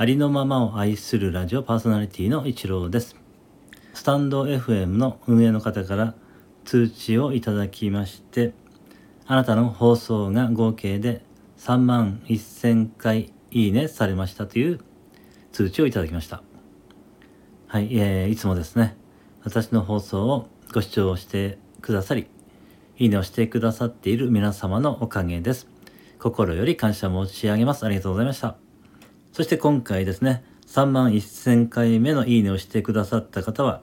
ありのままを愛するラジオパーソナリティの一郎です。スタンド FM の運営の方から通知をいただきまして、あなたの放送が合計で3万1000回いいねされましたという通知をいただきました。はい、えー、いつもですね、私の放送をご視聴してくださり、いいねをしてくださっている皆様のおかげです。心より感謝申し上げます。ありがとうございました。そして今回ですね、3万1000回目のいいねをしてくださった方は、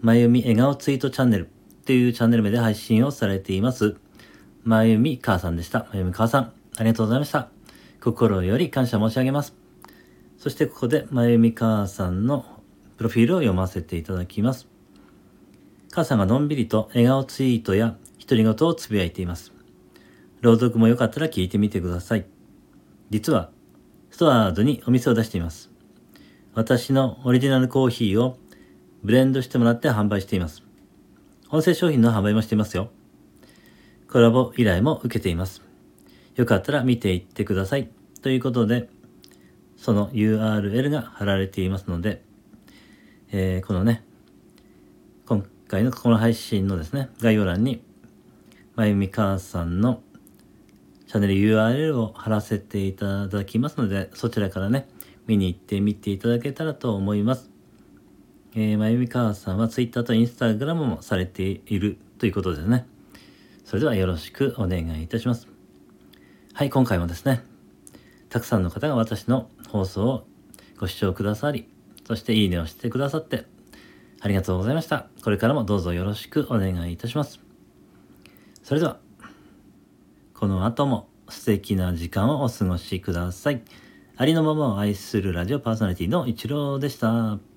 まゆみ笑顔ツイートチャンネルというチャンネル名で配信をされています、まゆみ母さんでした。まゆみ母さん、ありがとうございました。心より感謝申し上げます。そしてここで、まゆみ母さんのプロフィールを読ませていただきます。母さんがのんびりと笑顔ツイートや独り言をつぶやいています。朗読もよかったら聞いてみてください。実はストアードにお店を出しています。私のオリジナルコーヒーをブレンドしてもらって販売しています。音声商品の販売もしていますよ。コラボ依頼も受けています。よかったら見ていってください。ということで、その URL が貼られていますので、えー、このね、今回のこの配信のですね、概要欄に、まゆみ母さんのチャンネル URL を貼らせていただきますので、そちらからね、見に行ってみていただけたらと思います。えー、まゆみかわさんは Twitter と Instagram もされているということですね。それではよろしくお願いいたします。はい、今回もですね、たくさんの方が私の放送をご視聴くださり、そしていいねをしてくださって、ありがとうございました。これからもどうぞよろしくお願いいたします。それでは、この後も素敵な時間をお過ごしください。ありのままを愛するラジオパーソナリティのイチローでした。